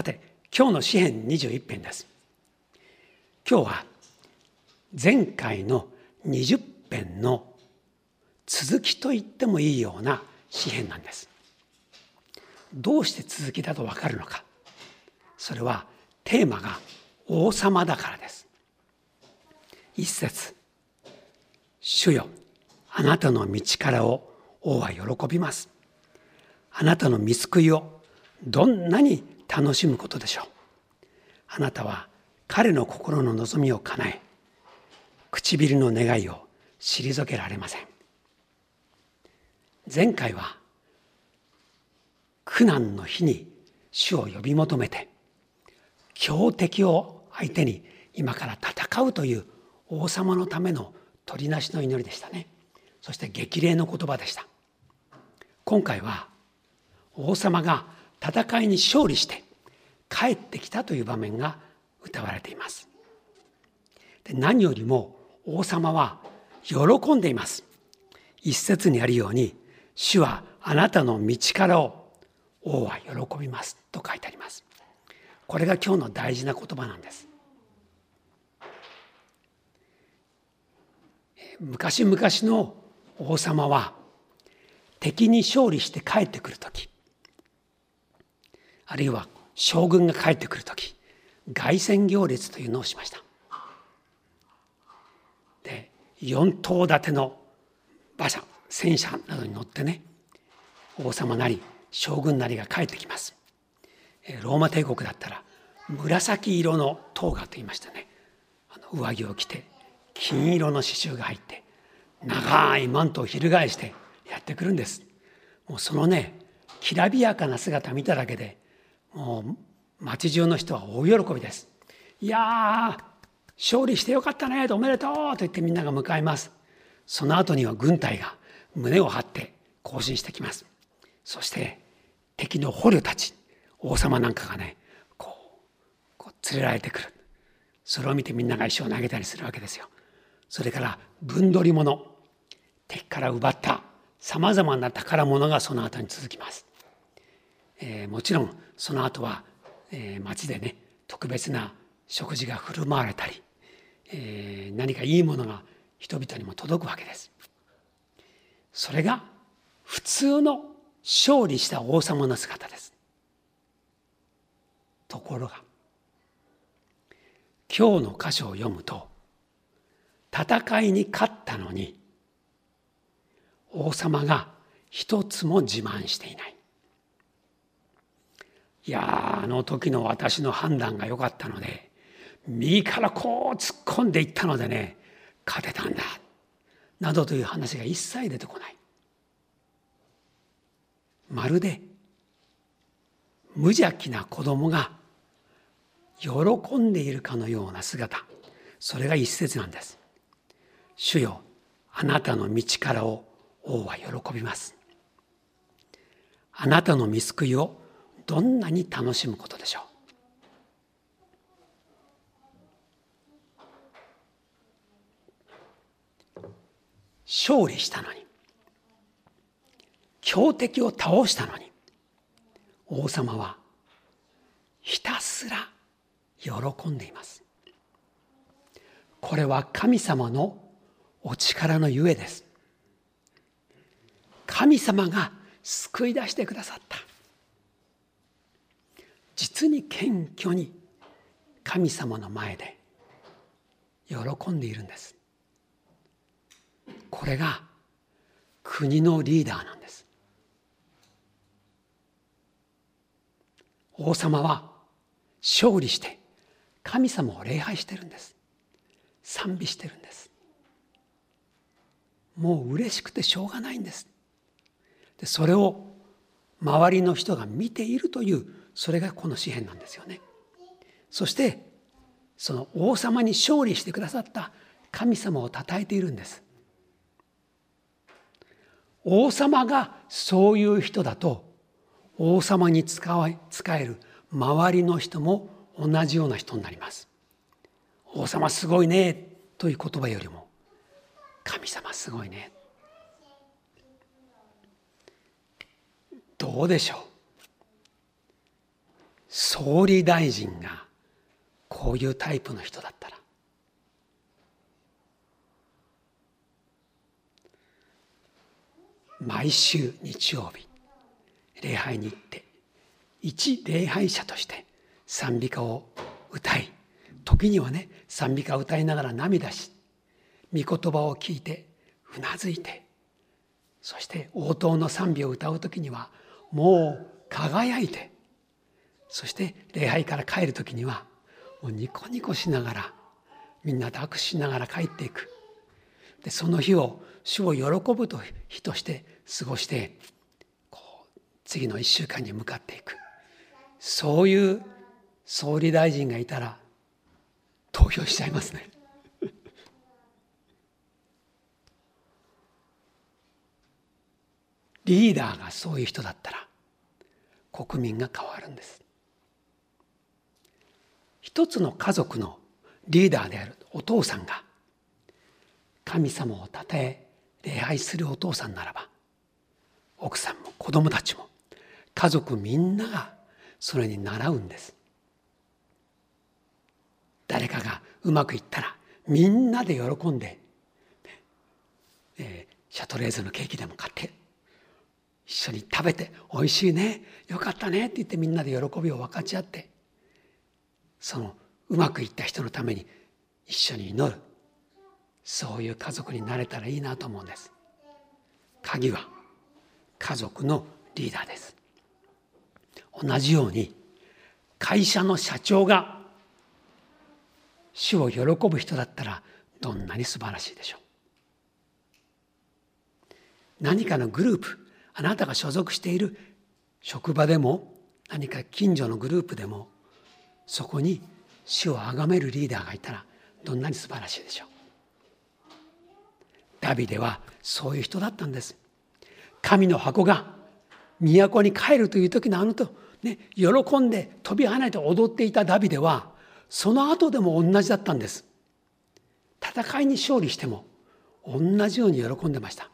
さて今日の詩編21編です。今日は前回の20編の続きと言ってもいいような詩編なんです。どうして続きだとわかるのか。それはテーマが王様だからです。一節。主よあなたの道からを王は喜びます。あなたの見救いをどんなに楽しむことでしょう。あなたは彼の心の望みを叶え唇の願いを退けられません。前回は苦難の日に主を呼び求めて強敵を相手に今から戦うという王様のための取りなしの祈りでしたね。そして激励の言葉でした。今回は王様が戦いに勝利して帰ってきたという場面が歌われています。で何よりも王様は喜んでいます。一節にあるように主はあなたの道からを王は喜びます。と書いてあります。これが今日の大事な言葉なんです。昔々の王様は敵に勝利して帰ってくる時あるいは将軍が帰ってくる時凱旋行列というのをしました。で4頭立ての馬車戦車などに乗ってね王様なり将軍なりが帰ってきます。ローマ帝国だったら紫色の塔がと言いましたねあの上着を着て金色の刺繍が入って長いマントを翻してやってくるんです。もうそのねきらびやかな姿見ただけでもう町中の人は大喜びです。いや勝利してよかったねおめでとうと言ってみんなが向かいます。その後には軍隊が胸を張って行進してきます。そして敵の捕虜たち王様なんかがねこうこう連れられてくる。それを見てみんなが石を投げたりするわけですよ。それから分取り物敵から奪ったさまざまな宝物がその後に続きます、えー、もちろんその後は、えー、町でね特別な食事が振る舞われたり、えー、何かいいものが人々にも届くわけです。それが普通の勝利した王様の姿です。ところが今日の箇所を読むと戦いに勝ったのに王様が一つも自慢していない。いやあの時の私の判断が良かったので右からこう突っ込んでいったのでね勝てたんだなどという話が一切出てこない。まるで無邪気な子供が喜んでいるかのような姿。それが一節なんです。主よあなたの道からを王は喜びます。あなたの見救いをどんなに楽しむことでしょう？勝利したのに。強敵を倒したのに。王様はひたすら喜んでいます。これは神様のお力のゆえです。神様が救い出してくださった。実に謙虚に神様の前で喜んでいるんです。これが国のリーダーなんです。王様は勝利して神様を礼拝してるんです。賛美してるんです。もう嬉しくてしょうがないんです。でそれを周りの人が見ているというそれがこの詩篇なんですよね。そしてその王様に勝利してくださった神様を称えているんです。王様がそういう人だと王様に使わ使える周りの人も同じような人になります。王様すごいねという言葉よりも神様すごいねどうでしょう？総理大臣がこういうタイプの人だったら。毎週日曜日礼拝に行って一礼拝者として賛美歌を歌い時にはね賛美歌を歌いながら涙し御言葉を聞いてうなずいてそして応答の賛美を歌う時にはもう輝いてそして礼拝から帰る時にはもうニコニコしながらみんなと握手しながら帰っていく。でその日を主を喜ぶと日として過ごしてこう次の1週間に向かっていく。そういう総理大臣がいたら投票しちゃいますね。リーダーがそういう人だったら国民が変わるんです。一つの家族のリーダーであるお父さんが神様をたたえ礼拝するお父さんならば奥さんも子供たちも家族みんながそれに習うんです。誰かがうまくいったらみんなで喜んで、えー、シャトレーゼのケーキでも買って一緒に食べて「おいしいねよかったね」って言ってみんなで喜びを分かち合ってそのうまくいった人のために一緒に祈る。そういう家族になれたらいいなと思うんです。鍵は家族のリーダーです。同じように会社の社長が主を喜ぶ人だったらどんなに素晴らしいでしょう。何かのグループあなたが所属している職場でも何か近所のグループでもそこに主を崇めるリーダーがいたらどんなに素晴らしいでしょう。ダビデはそういう人だったんです。神の箱が都に帰るという時のあのと、ね、喜んで飛び跳ねて踊っていたダビデはその後でも同じだったんです。戦いに勝利しても同じように喜んでました。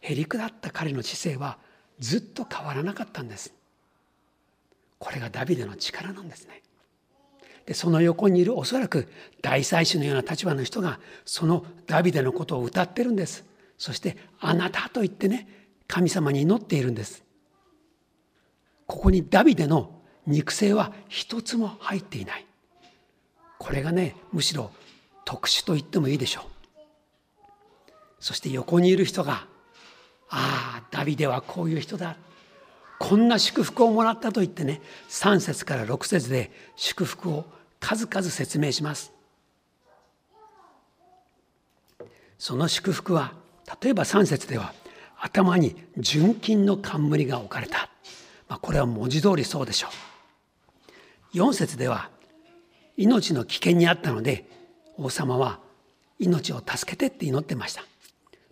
へりくだった彼の姿勢はずっと変わらなかったんです。これがダビデの力なんですね。でその横にいるおそらく大祭司のような立場の人がそのダビデのことを歌ってるんです。そして「あなた」と言ってね神様に祈っているんです。ここにダビデの肉声は一つも入っていない。これがねむしろ特殊と言ってもいいでしょう。そして横にいる人が「ああダビデはこういう人だ」こんな祝福をもらったと言ってね3節から6節で祝福を数々説明します。その祝福は例えば3節では頭に純金の冠が置かれた、まあ、これは文字通りそうでしょう。4節では命の危険にあったので王様は命を助けてって祈ってました。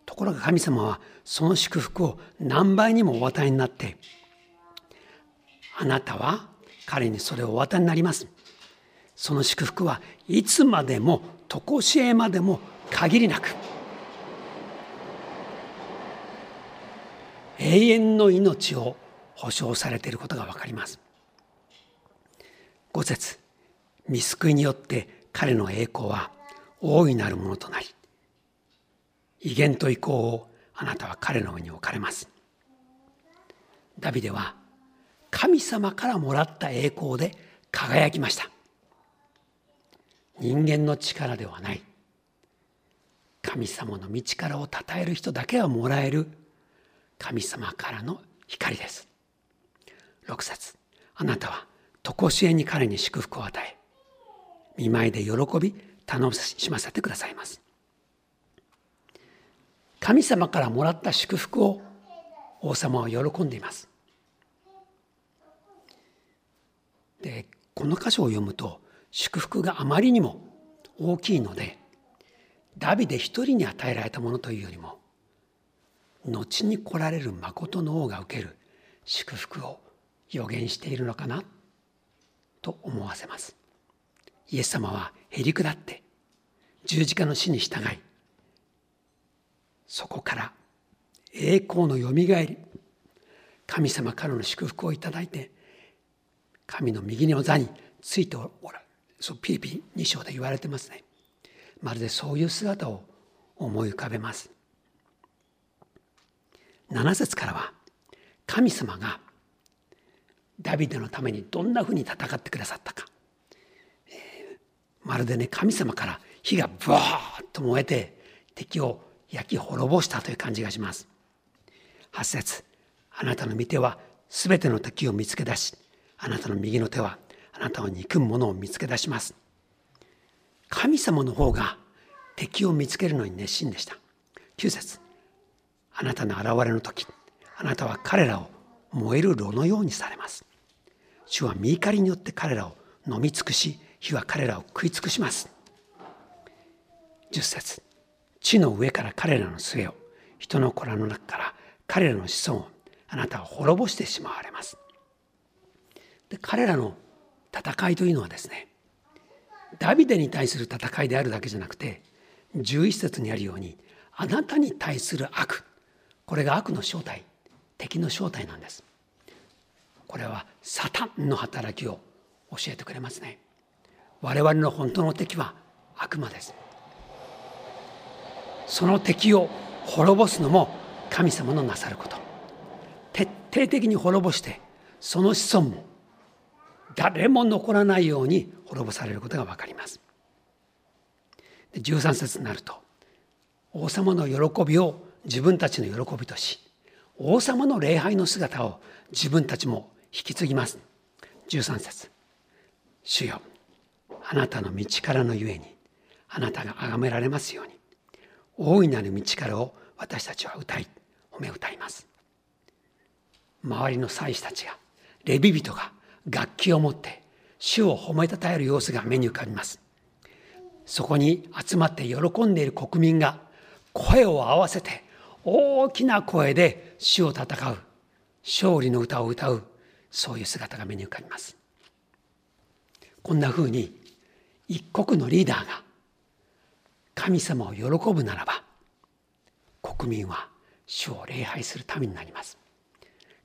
ところが神様はその祝福を何倍にもお与えになってあなたは彼にそれをお渡になります。その祝福はいつまでも常しえまでも限りなく永遠の命を保証されていることが分かります。5節見救いによって彼の栄光は大いなるものとなり威厳と意向をあなたは彼の上に置かれます。ダビデは神様からもらった栄光で輝きました。人間の力ではない。神様の道からをたたえる人だけはもらえる。神様からの光です。6節。あなたは常しえに彼に祝福を与え見舞いで喜び楽しませてくださいます。神様からもらった祝福を王様は喜んでいます。でこの箇所を読むと祝福があまりにも大きいのでダビデ一人に与えられたものというよりも後に来られる誠の王が受ける祝福を予言しているのかなと思わせます。イエス様はへりくだって十字架の死に従いそこから栄光のよみがえり神様からの祝福をいただいて神の右の座についておらそうピリピリ2章で言われてますね。まるでそういう姿を思い浮かべます。7節からは神様がダビデのためにどんなふうに戦ってくださったか、えー、まるでね神様から火がブワーッと燃えて敵を焼き滅ぼしたという感じがします。8節あなたの御手はすべての敵を見つけ出しあなたの右の手はあなたを憎むものを見つけ出します。神様の方が敵を見つけるのに熱心でした。9節あなたの現れの時あなたは彼らを燃える炉のようにされます。主は見怒りによって彼らを飲み尽くし火は彼らを食い尽くします。10節地の上から彼らの末を人の子らの中から彼らの子孫をあなたは滅ぼしてしまわれます。で彼らの戦いというのはですねダビデに対する戦いであるだけじゃなくて11節にあるようにあなたに対する悪これが悪の正体敵の正体なんです。これはサタンの働きを教えてくれますね。我々の本当の敵は悪魔です。その敵を滅ぼすのも神様のなさること。徹底的に滅ぼしてその子孫も誰も残らないように滅ぼされることが分かります。で13節になると王様の喜びを自分たちの喜びとし王様の礼拝の姿を自分たちも引き継ぎます。13節。主よあなたの道からのゆえにあなたが崇められますように大いなる道からを私たちは歌い褒め歌います。周りの祭司たちがレビ人が楽器を持って主を褒めたたえる様子が目に浮かびます。そこに集まって喜んでいる国民が声を合わせて大きな声で主を戦う勝利の歌を歌うそういう姿が目に浮かびます。こんなふうに一国のリーダーが神様を喜ぶならば国民は主を礼拝するためになります。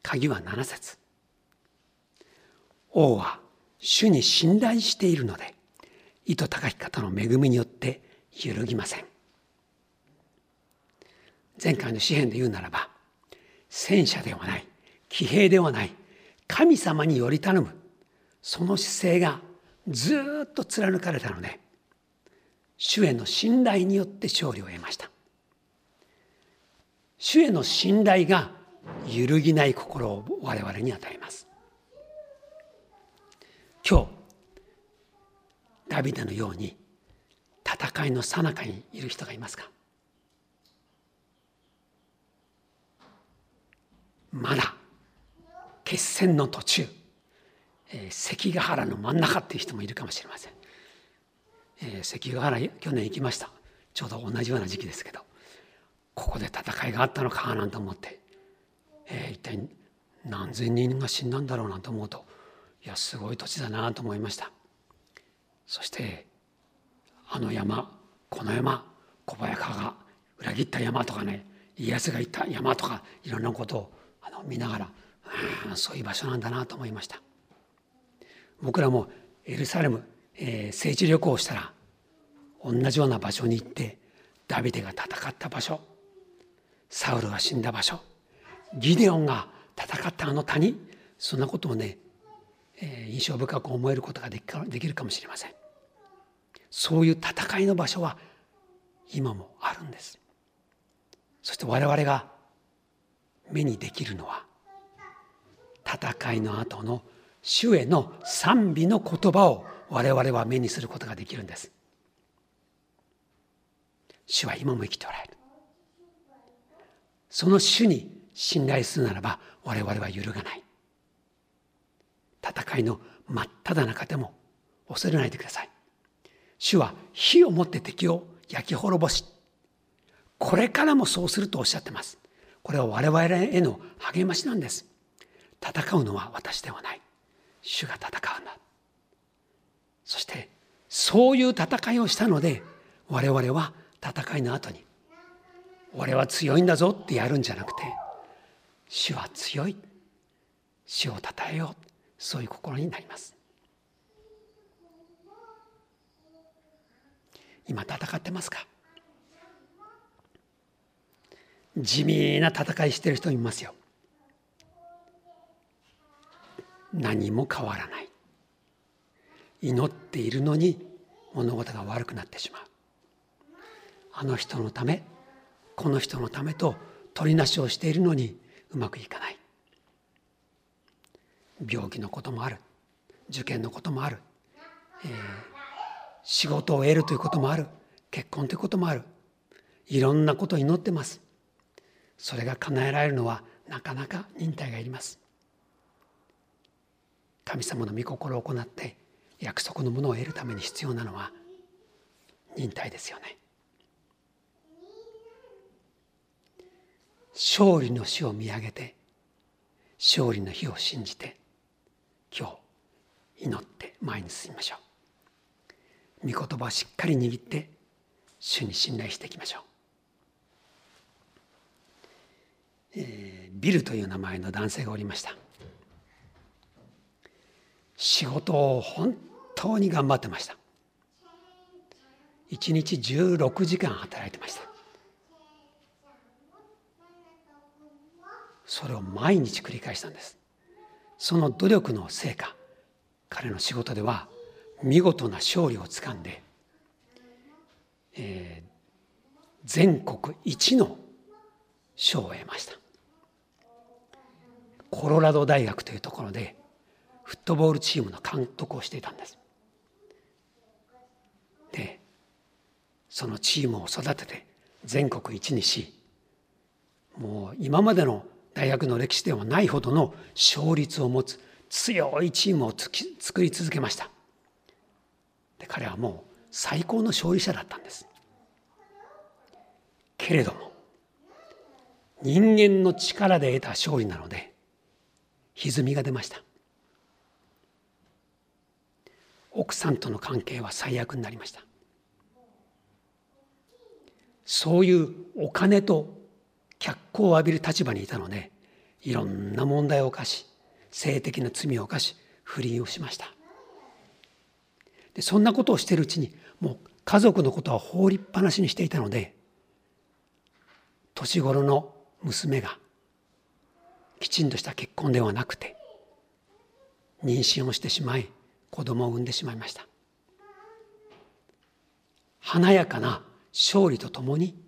鍵は7節。王は主に信頼しているので意図高き方の恵みによって揺るぎません。前回の詩篇で言うならば戦車ではない騎兵ではない神様により頼むその姿勢がずっと貫かれたので主への信頼によって勝利を得ました。主への信頼が揺るぎない心を我々に与えます。今日ダビデのように戦いの最中にいる人がいますか？まだ決戦の途中、えー、関ヶ原の真ん中っていう人もいるかもしれません。えー、関ヶ原去年行きました。ちょうど同じような時期ですけどここで戦いがあったのかなんて思って、えー、一体何千人が死んだんだろうなと思うといやすごい土地だなと思いました。そしてあの山この山小早川が裏切った山とかね家康が行った山とかいろんなことをあの見ながらあそういう場所なんだなと思いました。僕らもエルサレムえー、聖地旅行をしたら同じような場所に行ってダビデが戦った場所サウルが死んだ場所ギデオンが戦ったあの谷そんなことをね、えー、印象深く思えることができるかもしれません。そういう戦いの場所は今もあるんです。そして我々が目にできるのは戦いの後の主への賛美の言葉を我々は目にすることができるんです。主は今も生きておられる。その主に信頼するならば我々は揺るがない。戦いの真っ只中でも恐れないでください。主は火を持って敵を焼き滅ぼしこれからもそうするとおっしゃってます。これは我々への励ましなんです。戦うのは私ではない。主が戦うんだ。そしてそういう戦いをしたので我々は戦いの後に俺は強いんだぞってやるんじゃなくて主は強い。主を称えよう。そういう心になります。今戦ってますか？地味な戦いしてる人いますよ。何も変わらない。祈っているのに物事が悪くなってしまう。あの人のためこの人のためと取りなしをしているのにうまくいかない。病気のこともある。受験のこともある、えー、仕事を得るということもある。結婚ということもある。いろんなことを祈ってます。それが叶えられるのはなかなか忍耐がいります。神様の御心を行って約束のものを得るために必要なのは忍耐ですよね。勝利の死を見上げて勝利の日を信じて今日祈って前に進みましょう。御言葉をしっかり握って主に信頼していきましょう、えー、ビルという名前の男性がおりました。仕事を本当に頑張ってました。1日16時間働いてました。それを毎日繰り返したんです。その努力の成果彼の仕事では見事な勝利をつかんで、えー、全国一の賞を得ました。コロラド大学というところでフットボールチームの監督をしていたんです。でそのチームを育てて全国一にしもう今までの大学の歴史ではないほどの勝率を持つ強いチームを作り続けました。で彼はもう最高の勝利者だったんです。けれども人間の力で得た勝利なので歪みが出ました。奥さんとの関係は最悪になりました。そういうお金と脚光を浴びる立場にいたのでいろんな問題を犯し性的な罪を犯し不倫をしました。でそんなことをしているうちにもう家族のことは放りっぱなしにしていたので年頃の娘がきちんとした結婚ではなくて妊娠をしてしまい子供を産んでしまいました。華やかな勝利とともに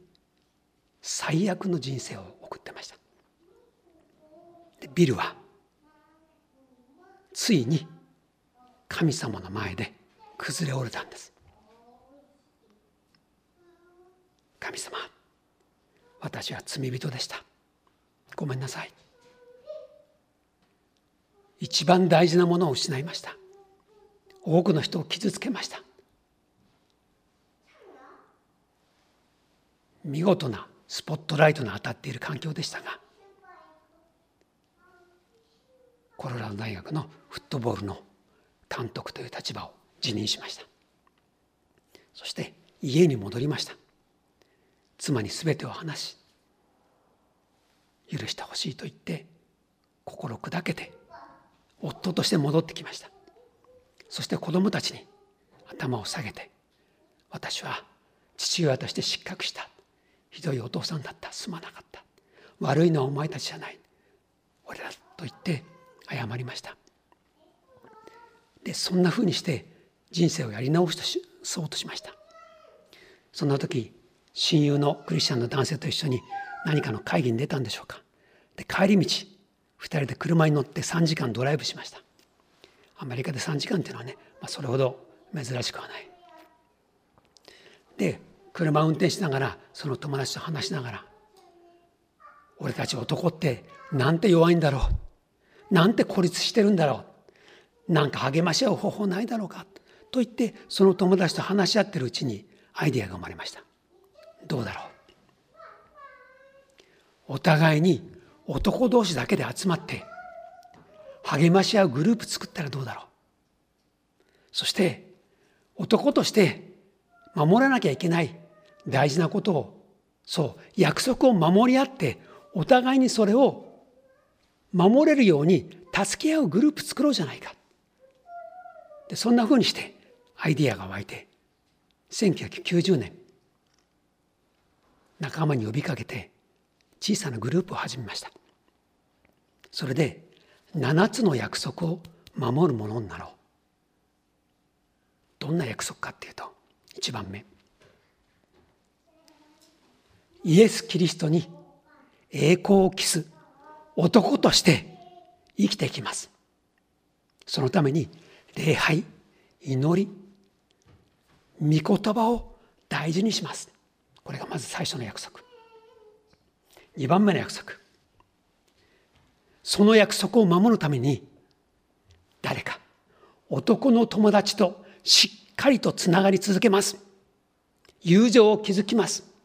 最悪の人生を送ってました。でビルはついに神様の前で崩れ折れたんです。神様私は罪人でした。ごめんなさい。一番大事なものを失いました。多くの人を傷つけました。見事なスポットライトの当たっている環境でしたがコロラド大学のフットボールの監督という立場を辞任しました。そして家に戻りました。妻に全てを話し許してほしいと言って心砕けて夫として戻ってきました。そして子供たちに頭を下げて私は父親として失格した。ひどいお父さんだった。すまなかった。悪いのはお前たちじゃない。俺だと言って謝りました。でそんなふうにして人生をやり直しとしそうとしました。そんな時親友のクリスチャンの男性と一緒に何かの会議に出たんでしょうか。で帰り道2人で車に乗って3時間ドライブしました。アメリカで3時間っていうのはね、まあ、それほど珍しくはない。で車運転しながらその友達と話しながら俺たち男ってなんて弱いんだろう。なんて孤立してるんだろう。なんか励まし合う方法ないだろうか。と言ってその友達と話し合ってるうちにアイデアが生まれました。どうだろう。お互いに男同士だけで集まって励まし合うグループ作ったらどうだろう。そして男として守らなきゃいけない大事なことをそう約束を守り合ってお互いにそれを守れるように助け合うグループ作ろうじゃないか。でそんなふうにしてアイディアが湧いて1990年仲間に呼びかけて小さなグループを始めました。それで7つの約束を守るものになろう。どんな約束かっていうと1番目。イエス・キリストに栄光を期す男として生きていきます。そのために礼拝祈り御言葉を大事にします。これがまず最初の約束。2番目の約束。その約束を守るために誰か男の友達としっかりとつながり続けます。友情を築きます。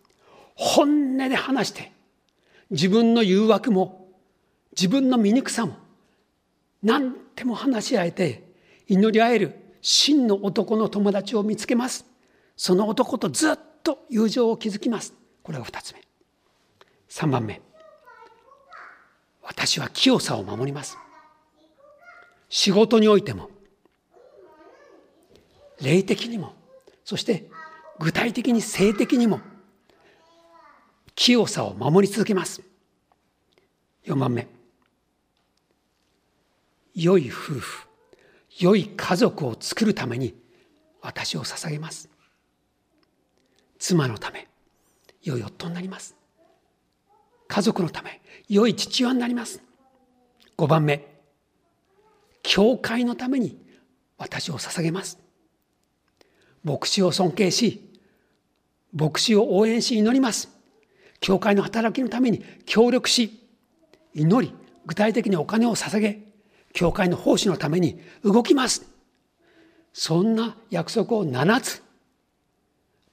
本音で話して自分の誘惑も自分の醜さも何でも話し合えて祈り合える真の男の友達を見つけます。その男とずっと友情を築きます。これが2つ目。3番目。私は清さを守ります。仕事においても霊的にもそして具体的に性的にも清さを守り続けます。4番目。良い夫婦良い家族を作るために私を捧げます。妻のため良い夫になります。家族のため良い父親になります。5番目。教会のために私を捧げます。牧師を尊敬し牧師を応援し祈ります。教会の働きのために協力し祈り具体的にお金を捧げ教会の奉仕のために動きます。そんな約束を7つ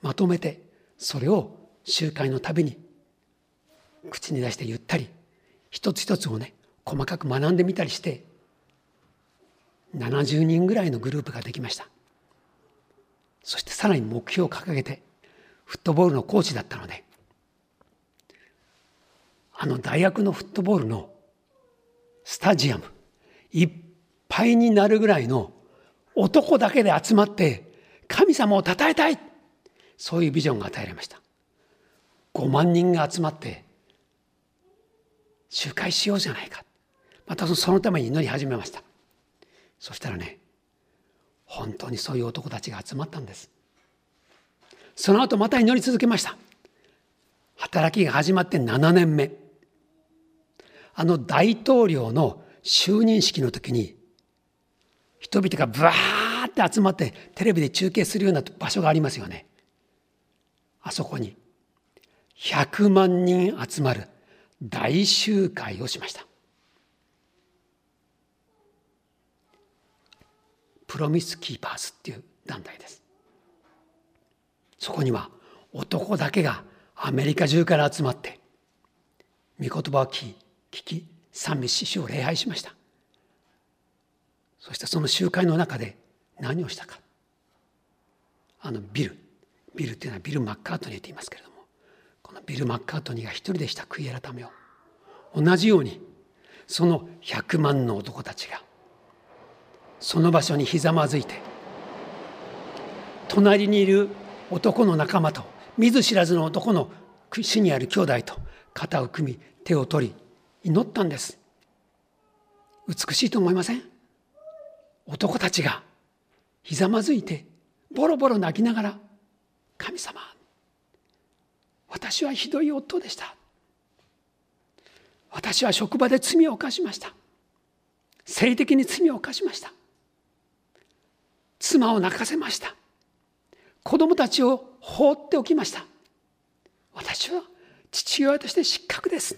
まとめてそれを集会のたびに口に出して言ったり一つ一つをね細かく学んでみたりして70人ぐらいのグループができました。そしてさらに目標を掲げてフットボールのコーチだったのであの大学のフットボールのスタジアムいっぱいになるぐらいの男だけで集まって神様を称えたい。そういうビジョンが与えられました。5万人が集まって集会しようじゃないか。またそのために祈り始めました。そしたらね本当にそういう男たちが集まったんです。その後また祈り続けました。働きが始まって7年目。あの大統領の就任式の時に人々がブワーって集まってテレビで中継するような場所がありますよね。あそこに100万人集まる大集会をしました。プロミスキーパーズっていう団体です。そこには男だけがアメリカ中から集まって御言葉を聞き聞き賛美し主を礼拝しました。そしてその集会の中で何をしたか。あのビル。ビルっていうのはビル・マッカートニーと言いますけれども。このビル・マッカートニーが一人でした悔い改めを。同じようにその100万の男たちがその場所にひざまずいて隣にいる男の仲間と見ず知らずの男の死にある兄弟と肩を組み手を取り祈ったんです。美しいと思いません？男たちがひざまずいてボロボロ泣きながら「神様私はひどい夫でした」「私は職場で罪を犯しました」「性的に罪を犯しました」「妻を泣かせました」「子供たちを放っておきました」「私は父親として失格です」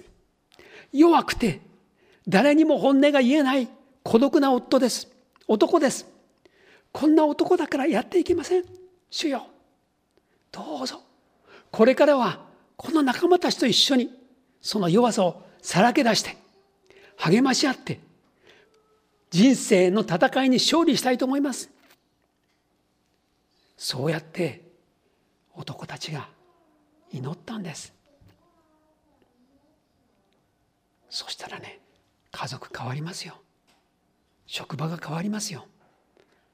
弱くて誰にも本音が言えない孤独な夫です。男です。こんな男だからやっていけません。主よ。どうぞ。これからはこの仲間たちと一緒にその弱さをさらけ出して励まし合って人生の戦いに勝利したいと思います。そうやって男たちが祈ったんです。そしたらね家族変わりますよ。職場が変わりますよ。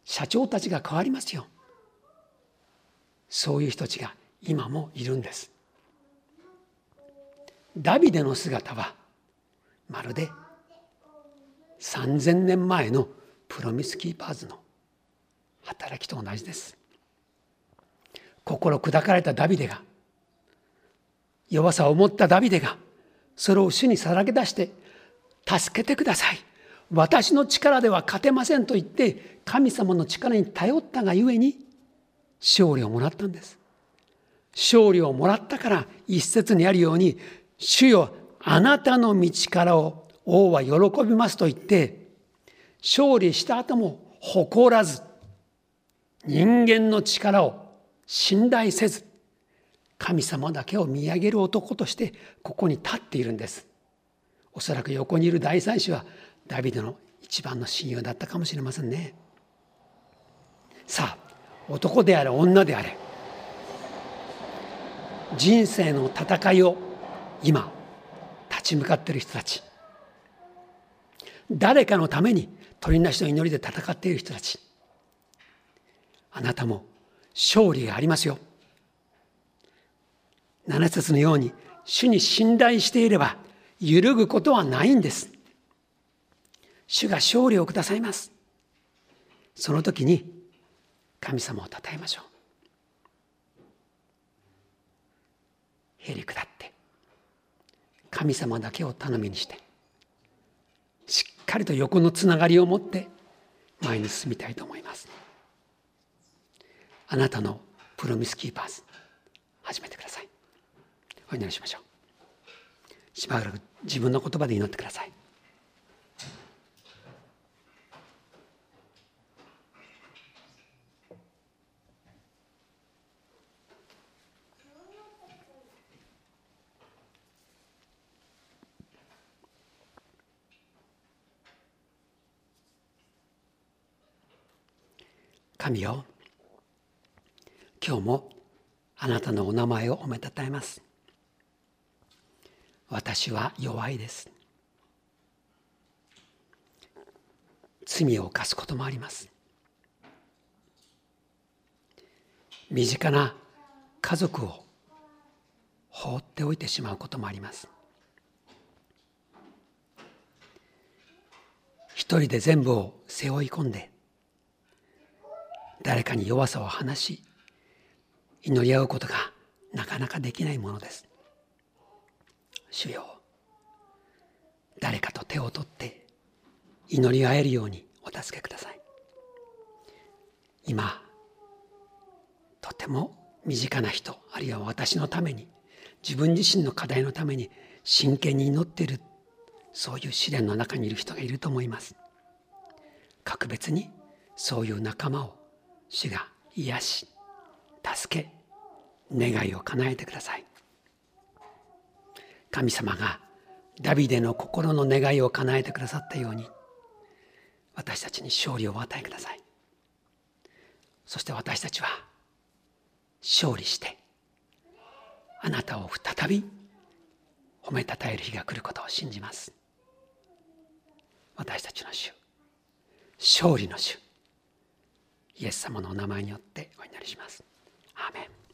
社長たちが変わりますよ。そういう人たちが今もいるんです。ダビデの姿はまるで3,000年前のプロミスキーパーズの働きと同じです。心砕かれたダビデが弱さを持ったダビデがそれを主にさらけ出して助けてください。私の力では勝てませんと言って神様の力に頼ったがゆえに勝利をもらったんです。勝利をもらったから一節にあるように「主よあなたの道からを王は喜びます」と言って勝利した後も誇らず人間の力を信頼せず神様だけを見上げる男としてここに立っているんです。おそらく横にいる第三子はダビデの一番の親友だったかもしれませんね。さあ男であれ女であれ人生の戦いを今立ち向かっている人たち誰かのために鳥なしの祈りで戦っている人たちあなたも勝利がありますよ。7節のように主に信頼していれば揺るぐことはないんです。主が勝利をくださいます。その時に神様を称えましょう。へり下って。神様だけを頼みにしてしっかりと横のつながりを持って前に進みたいと思います。あなたのプロミスキーパーズ始めてください。お祈りしましょう。しばらく自分の言葉で祈ってください。神よ今日もあなたのお名前をおめたたえます。私は弱いです。罪を犯すこともあります。身近な家族を放っておいてしまうこともあります。一人で全部を背負い込んで誰かに弱さを話し祈り合うことがなかなかできないものです。主よ。誰かと手を取って祈り合えるようにお助けください。今とても身近な人あるいは私のために自分自身の課題のために真剣に祈っているそういう試練の中にいる人がいると思います。格別にそういう仲間を主が癒し助け願いを叶えてください。神様がダビデの心の願いを叶えてくださったように私たちに勝利をお与えください。そして私たちは勝利してあなたを再び褒めたたえる日が来ることを信じます。私たちの主勝利の主イエス様のお名前によってお祈りします。アーメン。